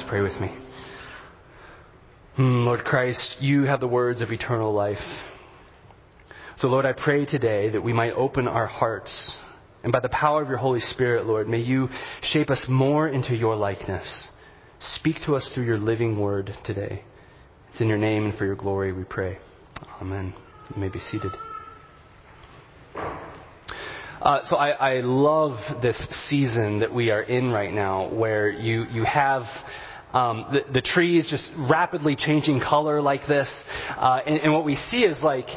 Please pray with me. Hmm, Lord Christ, you have the words of eternal life. So, Lord, I pray today that we might open our hearts. And by the power of your Holy Spirit, Lord, may you shape us more into your likeness. Speak to us through your living word today. It's in your name and for your glory we pray. Amen. You may be seated. Uh, so I, I love this season that we are in right now, where you you have um, the, the trees just rapidly changing color like this, uh, and, and what we see is like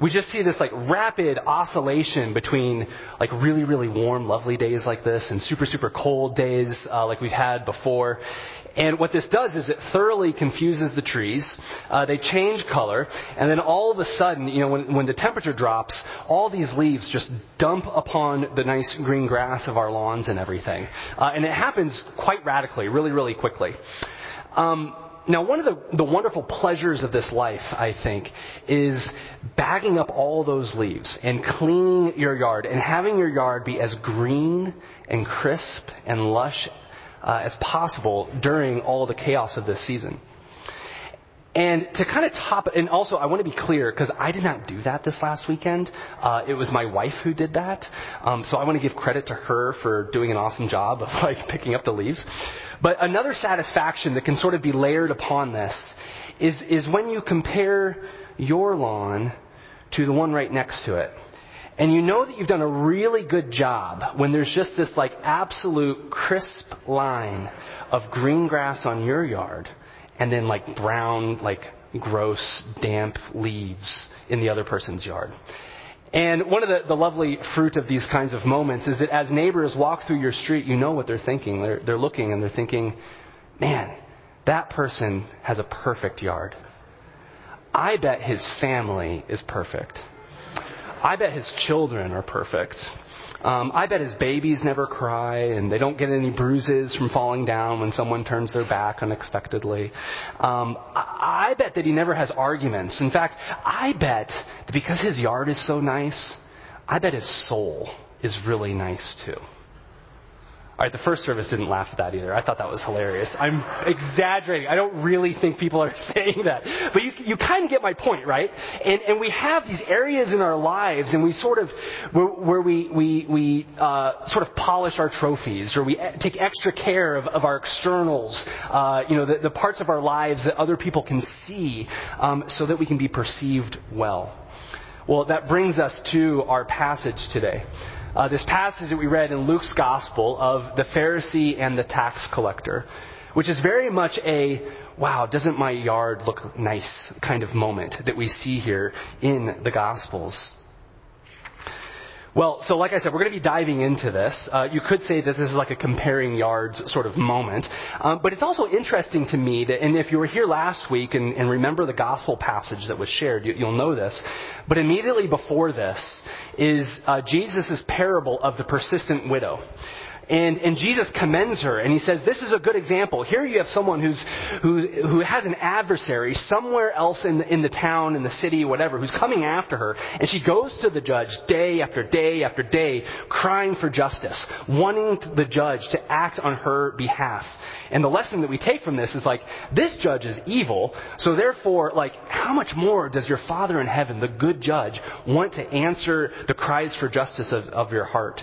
we just see this like rapid oscillation between like really really warm lovely days like this and super super cold days uh, like we've had before and what this does is it thoroughly confuses the trees. Uh, they change color, and then all of a sudden, you know, when, when the temperature drops, all these leaves just dump upon the nice green grass of our lawns and everything. Uh, and it happens quite radically, really, really quickly. Um, now, one of the, the, wonderful pleasures of this life, I think, is bagging up all those leaves and cleaning your yard and having your yard be as green and crisp and lush uh, as possible during all the chaos of this season. And to kind of top it, and also I want to be clear because I did not do that this last weekend. Uh, it was my wife who did that. Um, so I want to give credit to her for doing an awesome job of like picking up the leaves. But another satisfaction that can sort of be layered upon this is, is when you compare your lawn to the one right next to it. And you know that you've done a really good job when there's just this like absolute crisp line of green grass on your yard and then like brown, like gross, damp leaves in the other person's yard. And one of the, the lovely fruit of these kinds of moments is that as neighbors walk through your street, you know what they're thinking. They're, they're looking and they're thinking, man, that person has a perfect yard. I bet his family is perfect. I bet his children are perfect. Um, I bet his babies never cry and they don't get any bruises from falling down when someone turns their back unexpectedly. Um, I, I bet that he never has arguments. In fact, I bet that because his yard is so nice, I bet his soul is really nice too. All right, the first service didn't laugh at that either. I thought that was hilarious. I'm exaggerating. I don't really think people are saying that. But you, you kind of get my point, right? And, and we have these areas in our lives, and we sort of, where, we, we, we uh, sort of polish our trophies, or we take extra care of, of our externals, uh, you know, the, the parts of our lives that other people can see, um, so that we can be perceived well. Well, that brings us to our passage today uh, this passage that we read in Luke's Gospel of the Pharisee and the tax collector, which is very much a wow, doesn't my yard look nice kind of moment that we see here in the Gospels. Well, so like I said, we're going to be diving into this. Uh, you could say that this is like a comparing yards sort of moment. Um, but it's also interesting to me that, and if you were here last week and, and remember the gospel passage that was shared, you, will know this. But immediately before this is uh, Jesus' parable of the persistent widow. And, and Jesus commends her and he says, this is a good example. Here you have someone who's, who, who has an adversary somewhere else in the, in the town, in the city, whatever, who's coming after her. And she goes to the judge day after day after day, crying for justice, wanting the judge to act on her behalf. And the lesson that we take from this is like, this judge is evil, so therefore, like, how much more does your Father in heaven, the good judge, want to answer the cries for justice of, of your heart?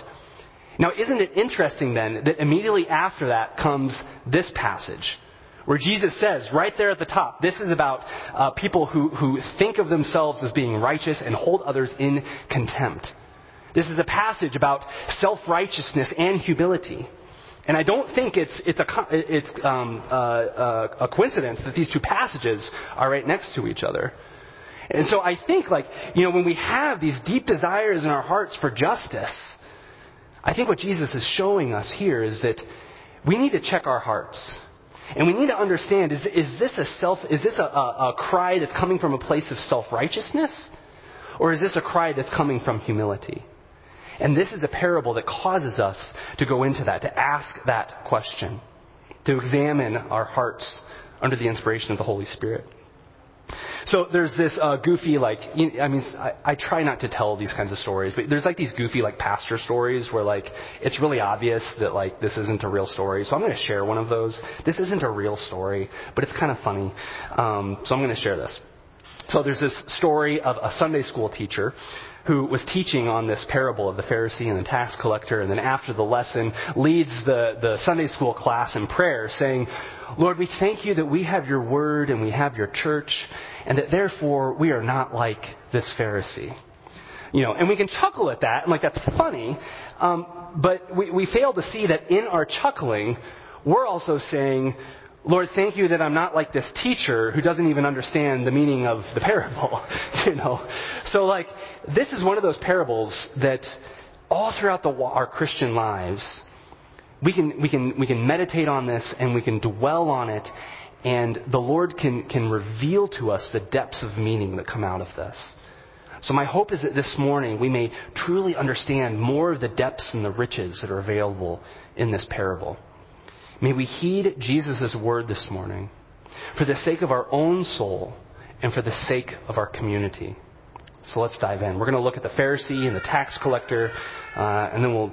Now, isn't it interesting then that immediately after that comes this passage? Where Jesus says, right there at the top, this is about uh, people who, who think of themselves as being righteous and hold others in contempt. This is a passage about self righteousness and humility. And I don't think it's, it's, a, it's um, uh, uh, a coincidence that these two passages are right next to each other. And so I think, like, you know, when we have these deep desires in our hearts for justice, I think what Jesus is showing us here is that we need to check our hearts. And we need to understand is, is this a self is this a, a, a cry that's coming from a place of self righteousness? Or is this a cry that's coming from humility? And this is a parable that causes us to go into that, to ask that question, to examine our hearts under the inspiration of the Holy Spirit. So there's this uh, goofy, like, I mean, I, I try not to tell these kinds of stories, but there's like these goofy, like, pastor stories where, like, it's really obvious that, like, this isn't a real story. So I'm going to share one of those. This isn't a real story, but it's kind of funny. Um, so I'm going to share this. So there's this story of a Sunday school teacher who was teaching on this parable of the Pharisee and the tax collector, and then after the lesson leads the, the Sunday school class in prayer, saying, Lord, we thank you that we have your word and we have your church, and that therefore we are not like this Pharisee. You know, and we can chuckle at that, and like that's funny, um, but we, we fail to see that in our chuckling, we're also saying, Lord, thank you that I'm not like this teacher who doesn't even understand the meaning of the parable. you know, so like this is one of those parables that all throughout the, our Christian lives, we can we can we can meditate on this and we can dwell on it, and the Lord can can reveal to us the depths of meaning that come out of this. So my hope is that this morning we may truly understand more of the depths and the riches that are available in this parable. May we heed Jesus' word this morning for the sake of our own soul and for the sake of our community. So let's dive in. We're going to look at the Pharisee and the tax collector, uh, and then we'll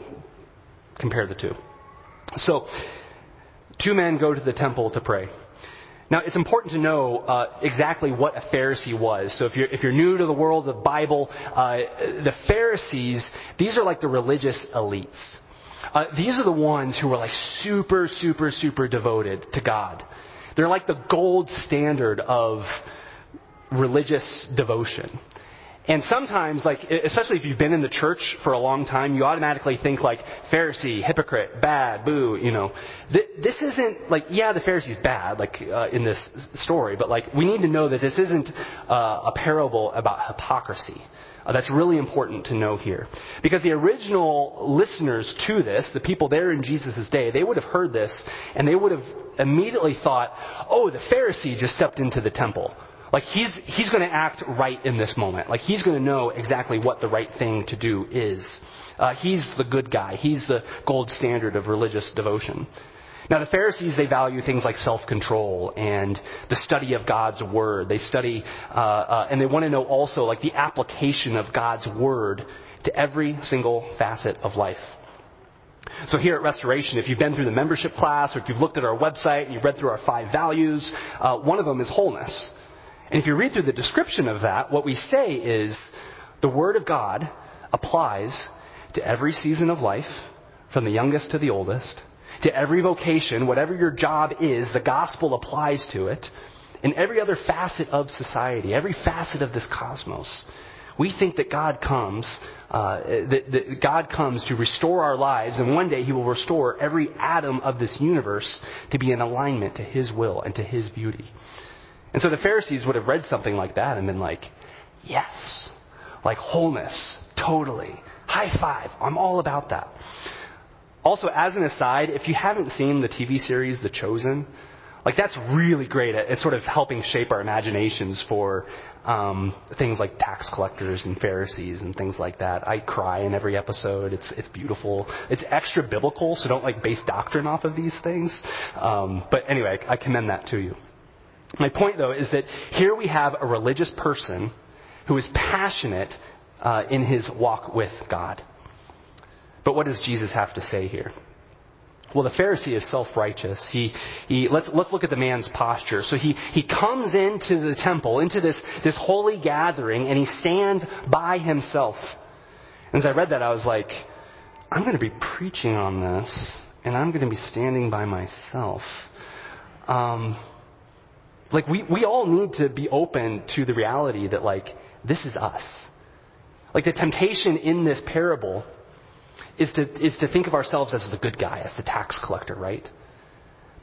compare the two. So, two men go to the temple to pray. Now, it's important to know uh, exactly what a Pharisee was. So, if you're, if you're new to the world of the Bible, uh, the Pharisees, these are like the religious elites. Uh, these are the ones who are like super, super, super devoted to God. They're like the gold standard of religious devotion. And sometimes, like, especially if you've been in the church for a long time, you automatically think like Pharisee, hypocrite, bad, boo, you know. This isn't like, yeah, the Pharisee's bad, like uh, in this story, but like we need to know that this isn't uh, a parable about hypocrisy. Uh, that's really important to know here. Because the original listeners to this, the people there in Jesus' day, they would have heard this and they would have immediately thought, oh, the Pharisee just stepped into the temple. Like he's, he's going to act right in this moment. Like he's going to know exactly what the right thing to do is. Uh, he's the good guy. He's the gold standard of religious devotion. Now, the Pharisees, they value things like self control and the study of God's Word. They study, uh, uh, and they want to know also, like, the application of God's Word to every single facet of life. So here at Restoration, if you've been through the membership class or if you've looked at our website and you've read through our five values, uh, one of them is wholeness. And if you read through the description of that, what we say is the Word of God applies to every season of life, from the youngest to the oldest to every vocation, whatever your job is, the gospel applies to it. and every other facet of society, every facet of this cosmos, we think that God comes, uh, that, that God comes to restore our lives, and one day He will restore every atom of this universe to be in alignment to His will and to His beauty. And so the Pharisees would have read something like that and been like, yes, like wholeness, totally. High five, I'm all about that. Also, as an aside, if you haven't seen the TV series The Chosen, like that's really great at, sort of helping shape our imaginations for um, things like tax collectors and Pharisees and things like that. I cry in every episode. It's it's beautiful. It's extra biblical, so don't like base doctrine off of these things. Um, but anyway, I commend that to you. My point, though, is that here we have a religious person who is passionate uh, in his walk with God. But what does Jesus have to say here? Well, the Pharisee is self-righteous. He, he, let's, let's look at the man's posture. So he, he comes into the temple, into this, this holy gathering, and he stands by himself. And as I read that, I was like, I'm going to be preaching on this, and I'm going to be standing by myself. Um, like, we, we all need to be open to the reality that, like, this is us. Like, the temptation in this parable is to, is to think of ourselves as the good guy, as the tax collector, right?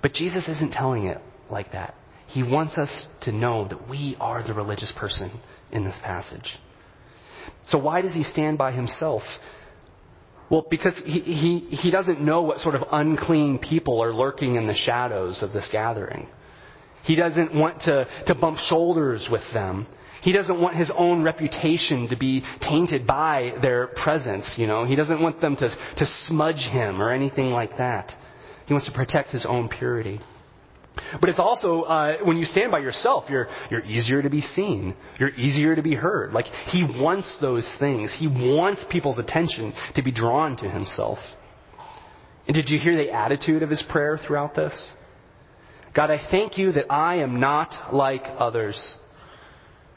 But Jesus isn't telling it like that. He wants us to know that we are the religious person in this passage. So why does he stand by himself? Well, because he, he, he doesn't know what sort of unclean people are lurking in the shadows of this gathering. He doesn't want to, to bump shoulders with them. He doesn't want his own reputation to be tainted by their presence, you know. He doesn't want them to, to smudge him or anything like that. He wants to protect his own purity. But it's also, uh, when you stand by yourself, you're, you're easier to be seen. You're easier to be heard. Like, he wants those things. He wants people's attention to be drawn to himself. And did you hear the attitude of his prayer throughout this? God, I thank you that I am not like others.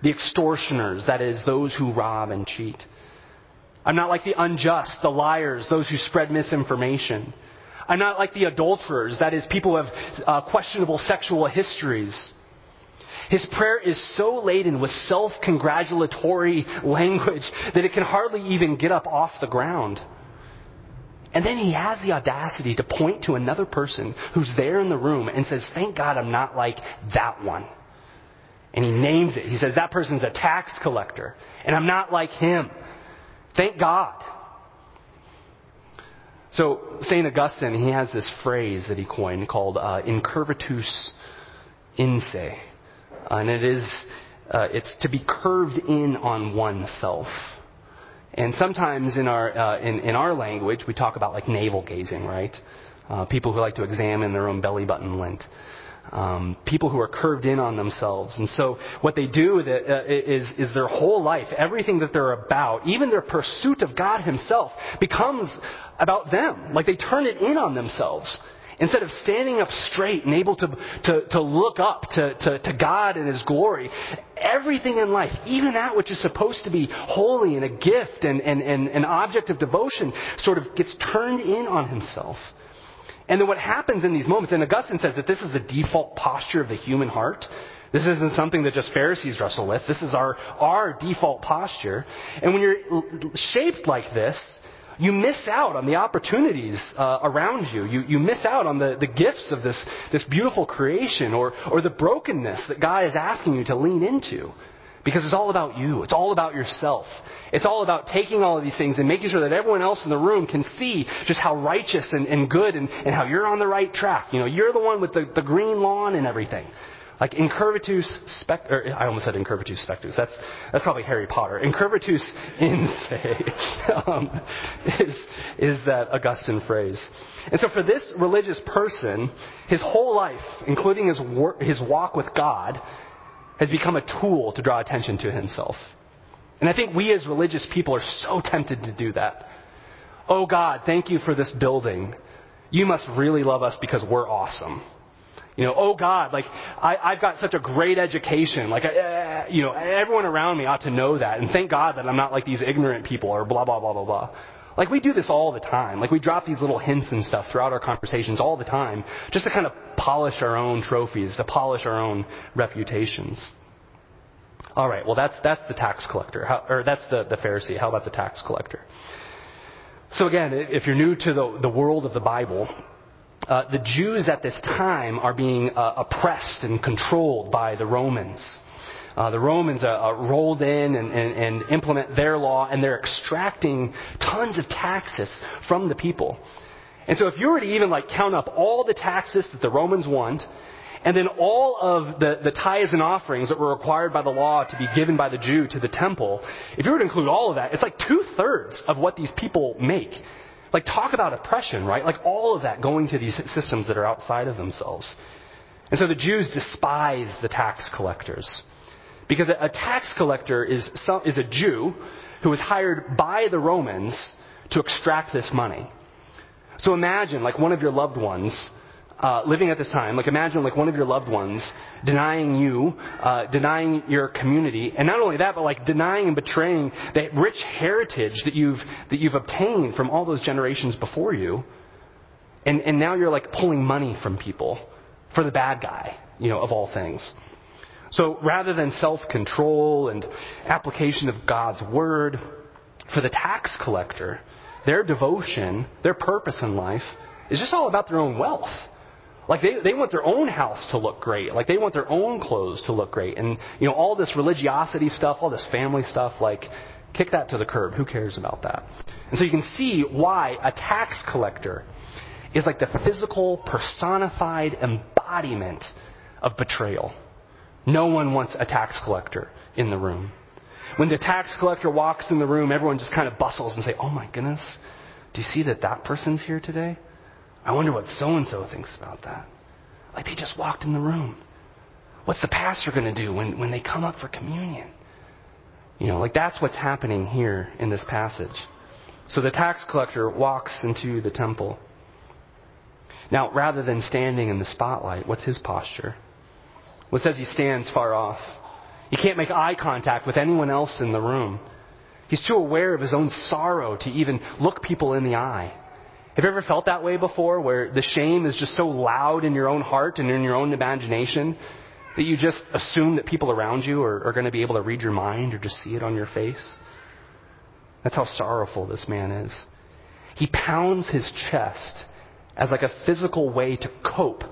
The extortioners, that is, those who rob and cheat. I'm not like the unjust, the liars, those who spread misinformation. I'm not like the adulterers, that is, people who have uh, questionable sexual histories. His prayer is so laden with self congratulatory language that it can hardly even get up off the ground. And then he has the audacity to point to another person who's there in the room and says, Thank God I'm not like that one. And he names it. He says, That person's a tax collector, and I'm not like him. Thank God. So, St. Augustine, he has this phrase that he coined called uh, incurvatus in se. and it is, uh, it's to be curved in on oneself. And sometimes in our, uh, in, in our language, we talk about like navel gazing, right? Uh, people who like to examine their own belly button lint. Um, people who are curved in on themselves. And so what they do that, uh, is, is their whole life, everything that they're about, even their pursuit of God Himself, becomes about them. Like they turn it in on themselves. Instead of standing up straight and able to, to, to look up to, to, to God and His glory, everything in life, even that which is supposed to be holy and a gift and, and, and an object of devotion, sort of gets turned in on himself. And then what happens in these moments, and Augustine says that this is the default posture of the human heart. This isn't something that just Pharisees wrestle with. This is our, our default posture. And when you're shaped like this, you miss out on the opportunities uh, around you. you. You miss out on the, the gifts of this, this beautiful creation or, or the brokenness that God is asking you to lean into. Because it's all about you. It's all about yourself. It's all about taking all of these things and making sure that everyone else in the room can see just how righteous and, and good and, and how you're on the right track. You know, you're the one with the, the green lawn and everything. Like incurvatus spect, or I almost said incurvatus spectus. That's that's probably Harry Potter. Incurvatus in se um, is is that Augustine phrase. And so for this religious person, his whole life, including his work, his walk with God, has become a tool to draw attention to himself. And I think we as religious people are so tempted to do that. Oh God, thank you for this building. You must really love us because we're awesome. You know, oh God, like I, I've got such a great education. Like, uh, you know, everyone around me ought to know that. And thank God that I'm not like these ignorant people or blah blah blah blah blah. Like we do this all the time. Like we drop these little hints and stuff throughout our conversations all the time just to kind of polish our own trophies, to polish our own reputations. All right, well that's that's the tax collector, How, or that's the, the Pharisee. How about the tax collector? So again, if you're new to the, the world of the Bible, uh, the Jews at this time are being uh, oppressed and controlled by the Romans. Uh, the Romans are, uh, rolled in and, and, and, implement their law, and they're extracting tons of taxes from the people. And so, if you were to even like count up all the taxes that the Romans want, and then all of the, the tithes and offerings that were required by the law to be given by the Jew to the temple, if you were to include all of that, it's like two thirds of what these people make. Like, talk about oppression, right? Like, all of that going to these systems that are outside of themselves. And so the Jews despise the tax collectors. Because a tax collector is, some, is a Jew who was hired by the Romans to extract this money. So imagine, like, one of your loved ones uh, living at this time, like imagine like one of your loved ones denying you, uh, denying your community, and not only that, but like denying and betraying the rich heritage that you've that you've obtained from all those generations before you, and and now you're like pulling money from people for the bad guy, you know, of all things. So rather than self-control and application of God's word, for the tax collector, their devotion, their purpose in life is just all about their own wealth. Like they, they want their own house to look great. Like they want their own clothes to look great. And, you know, all this religiosity stuff, all this family stuff, like, kick that to the curb. Who cares about that? And so you can see why a tax collector is like the physical, personified embodiment of betrayal. No one wants a tax collector in the room. When the tax collector walks in the room, everyone just kind of bustles and say, Oh my goodness, do you see that that person's here today? I wonder what so and so thinks about that. Like they just walked in the room. What's the pastor going to do when, when they come up for communion? You know, like that's what's happening here in this passage. So the tax collector walks into the temple. Now, rather than standing in the spotlight, what's his posture? Well, it says he stands far off. He can't make eye contact with anyone else in the room. He's too aware of his own sorrow to even look people in the eye. Have you ever felt that way before, where the shame is just so loud in your own heart and in your own imagination that you just assume that people around you are, are going to be able to read your mind or just see it on your face? That's how sorrowful this man is. He pounds his chest as like a physical way to cope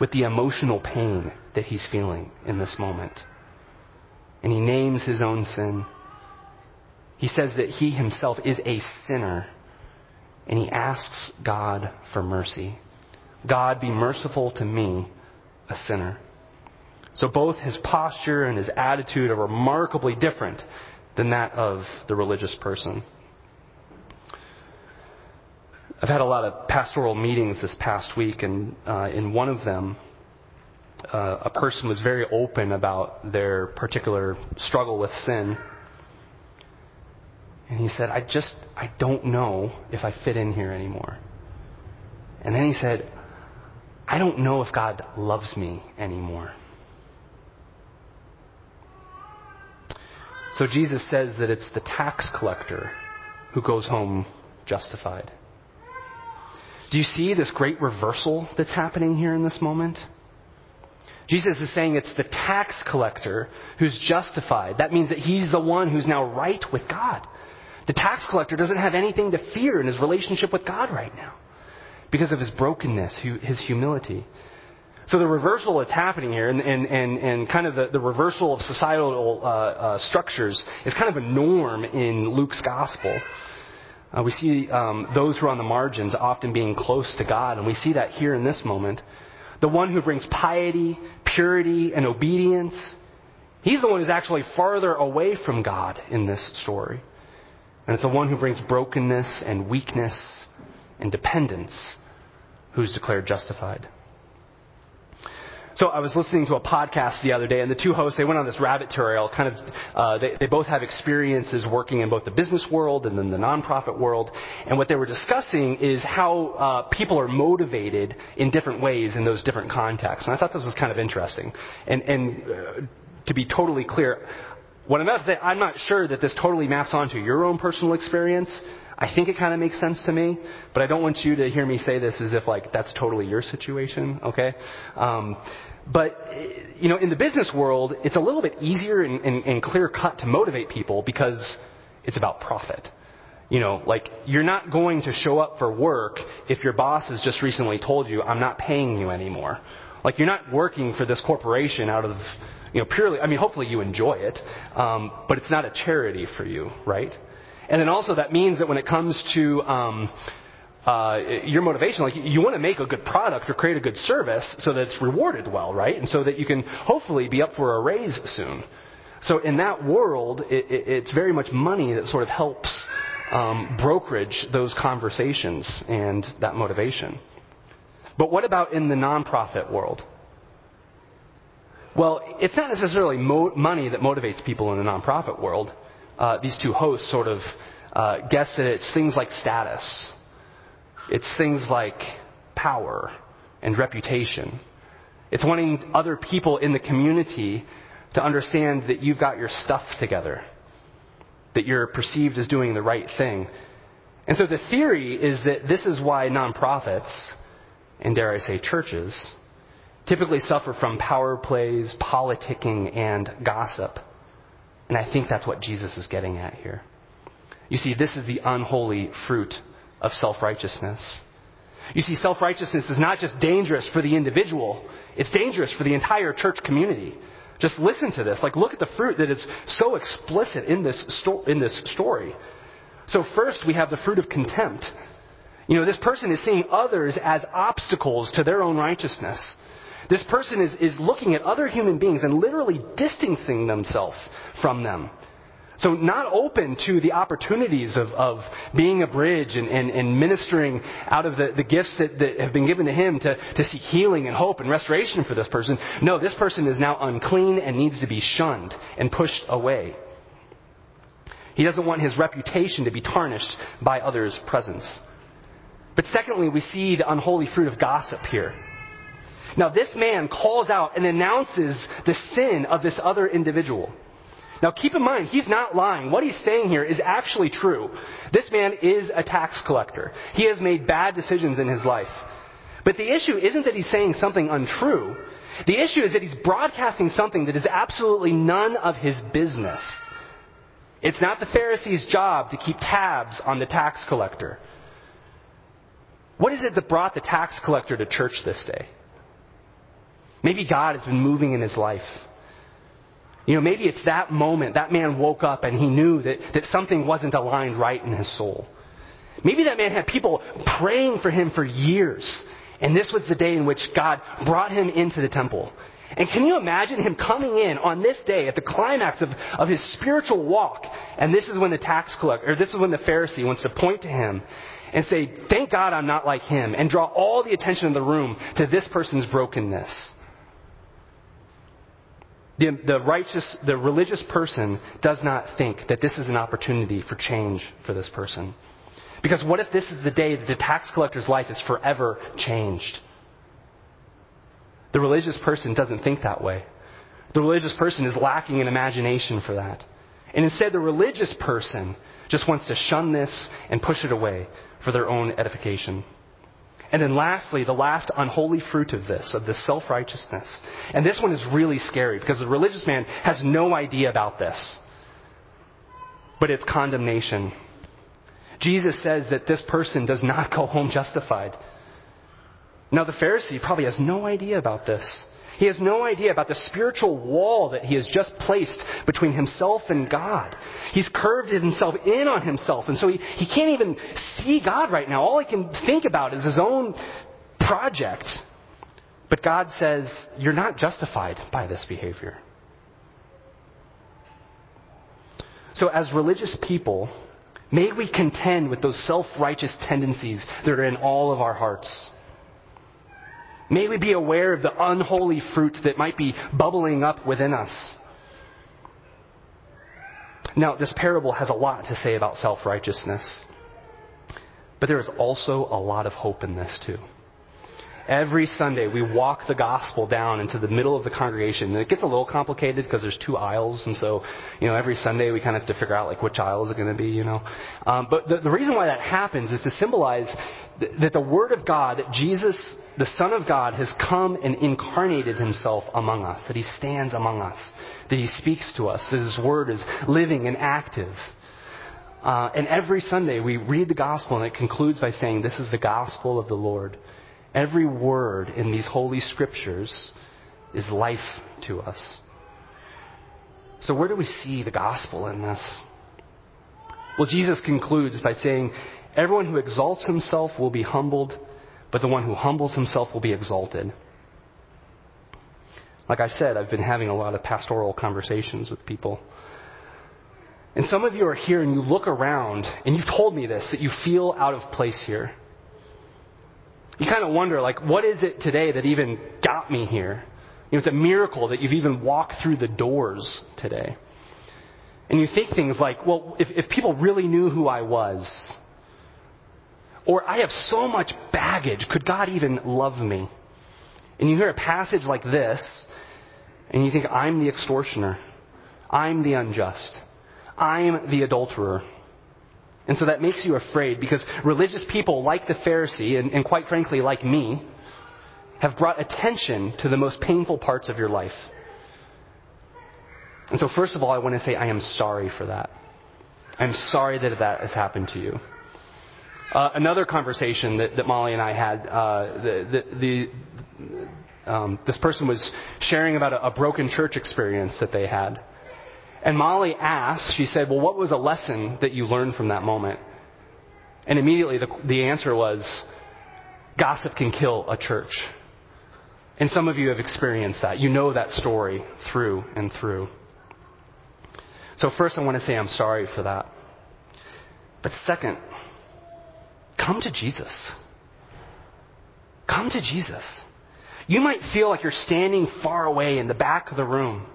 with the emotional pain that he's feeling in this moment. And he names his own sin. He says that he himself is a sinner and he asks God for mercy. God, be merciful to me, a sinner. So both his posture and his attitude are remarkably different than that of the religious person. I've had a lot of pastoral meetings this past week, and uh, in one of them, uh, a person was very open about their particular struggle with sin and he said, I just, I don't know if I fit in here anymore. And then he said, I don't know if God loves me anymore. So Jesus says that it's the tax collector who goes home justified. Do you see this great reversal that's happening here in this moment? Jesus is saying it's the tax collector who's justified. That means that he's the one who's now right with God. The tax collector doesn't have anything to fear in his relationship with God right now because of his brokenness, his humility. So the reversal that's happening here, and, and, and, and kind of the, the reversal of societal uh, uh, structures, is kind of a norm in Luke's gospel. Uh, we see um, those who are on the margins often being close to God, and we see that here in this moment. The one who brings piety, purity, and obedience, he's the one who's actually farther away from God in this story. And it's the one who brings brokenness and weakness and dependence who's declared justified. So I was listening to a podcast the other day, and the two hosts they went on this rabbit trail. Kind of, uh, they, they both have experiences working in both the business world and then the nonprofit world. And what they were discussing is how uh, people are motivated in different ways in those different contexts. And I thought this was kind of interesting. And, and uh, to be totally clear, what I'm about to say, I'm not sure that this totally maps onto your own personal experience. I think it kind of makes sense to me, but I don't want you to hear me say this as if like that's totally your situation, okay? Um, but you know, in the business world, it's a little bit easier and, and, and clear cut to motivate people because it's about profit. You know, like you're not going to show up for work if your boss has just recently told you, "I'm not paying you anymore." Like you're not working for this corporation out of you know, purely, I mean, hopefully you enjoy it, um, but it's not a charity for you, right? And then also that means that when it comes to um, uh, your motivation, like you want to make a good product or create a good service so that it's rewarded well, right? And so that you can hopefully be up for a raise soon. So in that world, it, it, it's very much money that sort of helps um, brokerage those conversations and that motivation. But what about in the nonprofit world? Well, it's not necessarily mo- money that motivates people in the nonprofit world. Uh, these two hosts sort of uh, guess that it's things like status, it's things like power and reputation. It's wanting other people in the community to understand that you've got your stuff together, that you're perceived as doing the right thing. And so the theory is that this is why nonprofits, and dare I say churches, typically suffer from power plays, politicking, and gossip. And I think that's what Jesus is getting at here. You see, this is the unholy fruit of self righteousness. You see, self righteousness is not just dangerous for the individual, it's dangerous for the entire church community. Just listen to this. Like, look at the fruit that is so explicit in this, sto- in this story. So, first, we have the fruit of contempt. You know, this person is seeing others as obstacles to their own righteousness. This person is, is looking at other human beings and literally distancing themselves from them. So not open to the opportunities of, of being a bridge and, and, and ministering out of the, the gifts that, that have been given to him to, to seek healing and hope and restoration for this person. No, this person is now unclean and needs to be shunned and pushed away. He doesn't want his reputation to be tarnished by others' presence. But secondly, we see the unholy fruit of gossip here. Now, this man calls out and announces the sin of this other individual. Now keep in mind, he's not lying. What he's saying here is actually true. This man is a tax collector. He has made bad decisions in his life. But the issue isn't that he's saying something untrue. The issue is that he's broadcasting something that is absolutely none of his business. It's not the Pharisee's job to keep tabs on the tax collector. What is it that brought the tax collector to church this day? Maybe God has been moving in his life. You know, maybe it's that moment, that man woke up and he knew that, that something wasn't aligned right in his soul. Maybe that man had people praying for him for years. And this was the day in which God brought him into the temple. And can you imagine him coming in on this day at the climax of, of his spiritual walk? And this is when the tax collector, or this is when the Pharisee wants to point to him and say, thank God I'm not like him, and draw all the attention of the room to this person's brokenness. The, the righteous, the religious person does not think that this is an opportunity for change for this person. Because what if this is the day that the tax collector's life is forever changed? The religious person doesn't think that way. The religious person is lacking in imagination for that. And instead, the religious person just wants to shun this and push it away for their own edification. And then lastly, the last unholy fruit of this, of this self-righteousness. And this one is really scary because the religious man has no idea about this. But it's condemnation. Jesus says that this person does not go home justified. Now the Pharisee probably has no idea about this. He has no idea about the spiritual wall that he has just placed between himself and God. He's curved himself in on himself, and so he, he can't even see God right now. All he can think about is his own project. But God says, You're not justified by this behavior. So, as religious people, may we contend with those self righteous tendencies that are in all of our hearts. May we be aware of the unholy fruit that might be bubbling up within us. Now, this parable has a lot to say about self righteousness, but there is also a lot of hope in this, too. Every Sunday, we walk the gospel down into the middle of the congregation. And it gets a little complicated because there's two aisles, and so, you know, every Sunday we kind of have to figure out, like, which aisle is it going to be, you know. Um, but the, the reason why that happens is to symbolize th- that the Word of God, that Jesus, the Son of God, has come and incarnated himself among us, that he stands among us, that he speaks to us, that his Word is living and active. Uh, and every Sunday we read the gospel and it concludes by saying, This is the gospel of the Lord. Every word in these holy scriptures is life to us. So, where do we see the gospel in this? Well, Jesus concludes by saying, Everyone who exalts himself will be humbled, but the one who humbles himself will be exalted. Like I said, I've been having a lot of pastoral conversations with people. And some of you are here and you look around, and you've told me this, that you feel out of place here you kind of wonder, like, what is it today that even got me here? You know, it's a miracle that you've even walked through the doors today. And you think things like, well, if, if people really knew who I was, or I have so much baggage, could God even love me? And you hear a passage like this, and you think, I'm the extortioner. I'm the unjust. I'm the adulterer. And so that makes you afraid because religious people like the Pharisee, and, and quite frankly, like me, have brought attention to the most painful parts of your life. And so, first of all, I want to say I am sorry for that. I'm sorry that that has happened to you. Uh, another conversation that, that, Molly and I had, uh, the, the, the um, this person was sharing about a, a broken church experience that they had. And Molly asked, she said, Well, what was a lesson that you learned from that moment? And immediately the, the answer was, Gossip can kill a church. And some of you have experienced that. You know that story through and through. So, first, I want to say I'm sorry for that. But second, come to Jesus. Come to Jesus. You might feel like you're standing far away in the back of the room,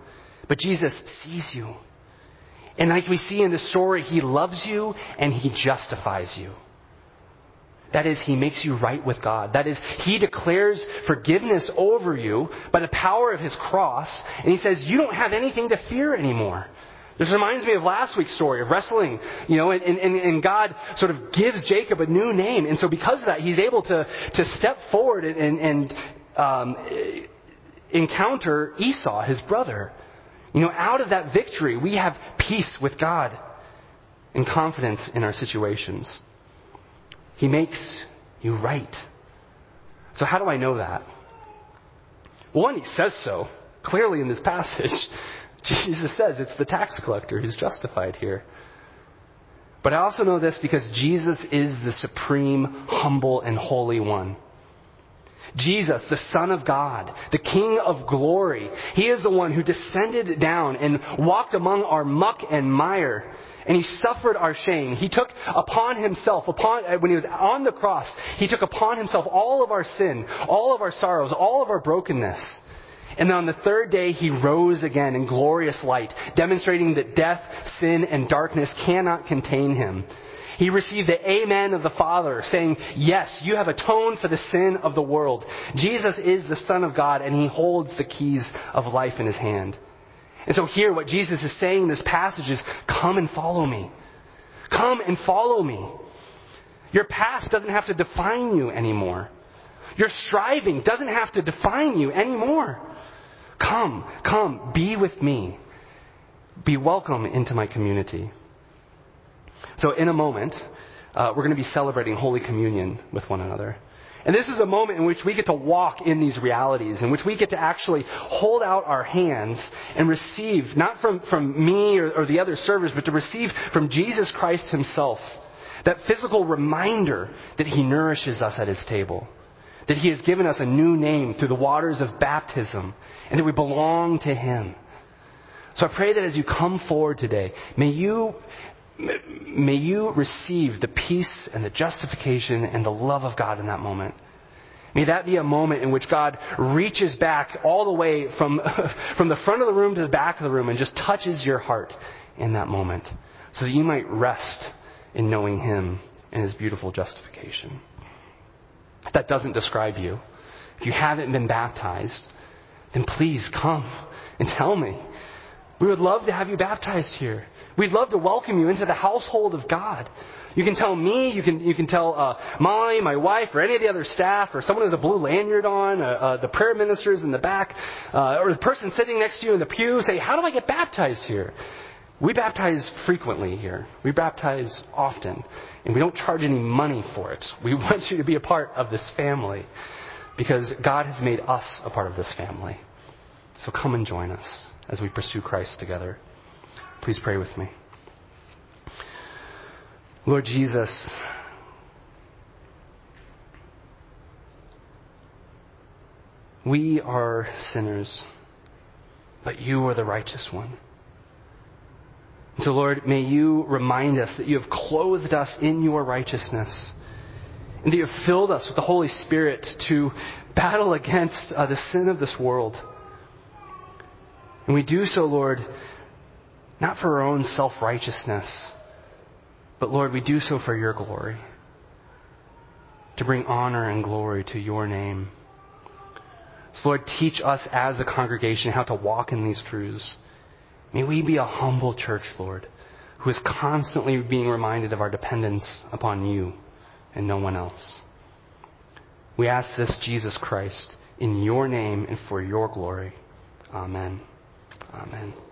but Jesus sees you. And like we see in the story, He loves you and He justifies you. That is, He makes you right with God. That is, He declares forgiveness over you by the power of His cross, and He says, you don't have anything to fear anymore. This reminds me of last week's story of wrestling, you know, and, and, and God sort of gives Jacob a new name. And so because of that, he's able to, to step forward and, and, um, encounter Esau, his brother. You know, out of that victory, we have peace with God and confidence in our situations. He makes you right. So, how do I know that? One, he says so clearly in this passage. Jesus says it's the tax collector who's justified here. But I also know this because Jesus is the supreme, humble, and holy one. Jesus, the Son of God, the King of glory, He is the one who descended down and walked among our muck and mire. And he suffered our shame. He took upon himself, upon, uh, when he was on the cross, he took upon himself all of our sin, all of our sorrows, all of our brokenness. And then on the third day, he rose again in glorious light, demonstrating that death, sin, and darkness cannot contain him. He received the amen of the Father, saying, Yes, you have atoned for the sin of the world. Jesus is the Son of God, and he holds the keys of life in his hand. And so here, what Jesus is saying in this passage is, Come and follow me. Come and follow me. Your past doesn't have to define you anymore. Your striving doesn't have to define you anymore. Come, come, be with me. Be welcome into my community. So, in a moment, uh, we're going to be celebrating Holy Communion with one another. And this is a moment in which we get to walk in these realities, in which we get to actually hold out our hands and receive, not from, from me or, or the other servers, but to receive from Jesus Christ Himself that physical reminder that He nourishes us at His table that He has given us a new name through the waters of baptism, and that we belong to Him. So I pray that as you come forward today, may you, may you receive the peace and the justification and the love of God in that moment. May that be a moment in which God reaches back all the way from, from the front of the room to the back of the room and just touches your heart in that moment so that you might rest in knowing Him and His beautiful justification. If that doesn't describe you, if you haven't been baptized, then please come and tell me. We would love to have you baptized here. We'd love to welcome you into the household of God. You can tell me, you can, you can tell uh, Molly, my wife, or any of the other staff, or someone who has a blue lanyard on, uh, uh, the prayer ministers in the back, uh, or the person sitting next to you in the pew, say, How do I get baptized here? We baptize frequently here. We baptize often. And we don't charge any money for it. We want you to be a part of this family because God has made us a part of this family. So come and join us as we pursue Christ together. Please pray with me. Lord Jesus, we are sinners, but you are the righteous one. So, Lord, may you remind us that you have clothed us in your righteousness and that you have filled us with the Holy Spirit to battle against uh, the sin of this world. And we do so, Lord, not for our own self righteousness, but, Lord, we do so for your glory, to bring honor and glory to your name. So, Lord, teach us as a congregation how to walk in these truths. May we be a humble church, Lord, who is constantly being reminded of our dependence upon you and no one else. We ask this, Jesus Christ, in your name and for your glory. Amen. Amen.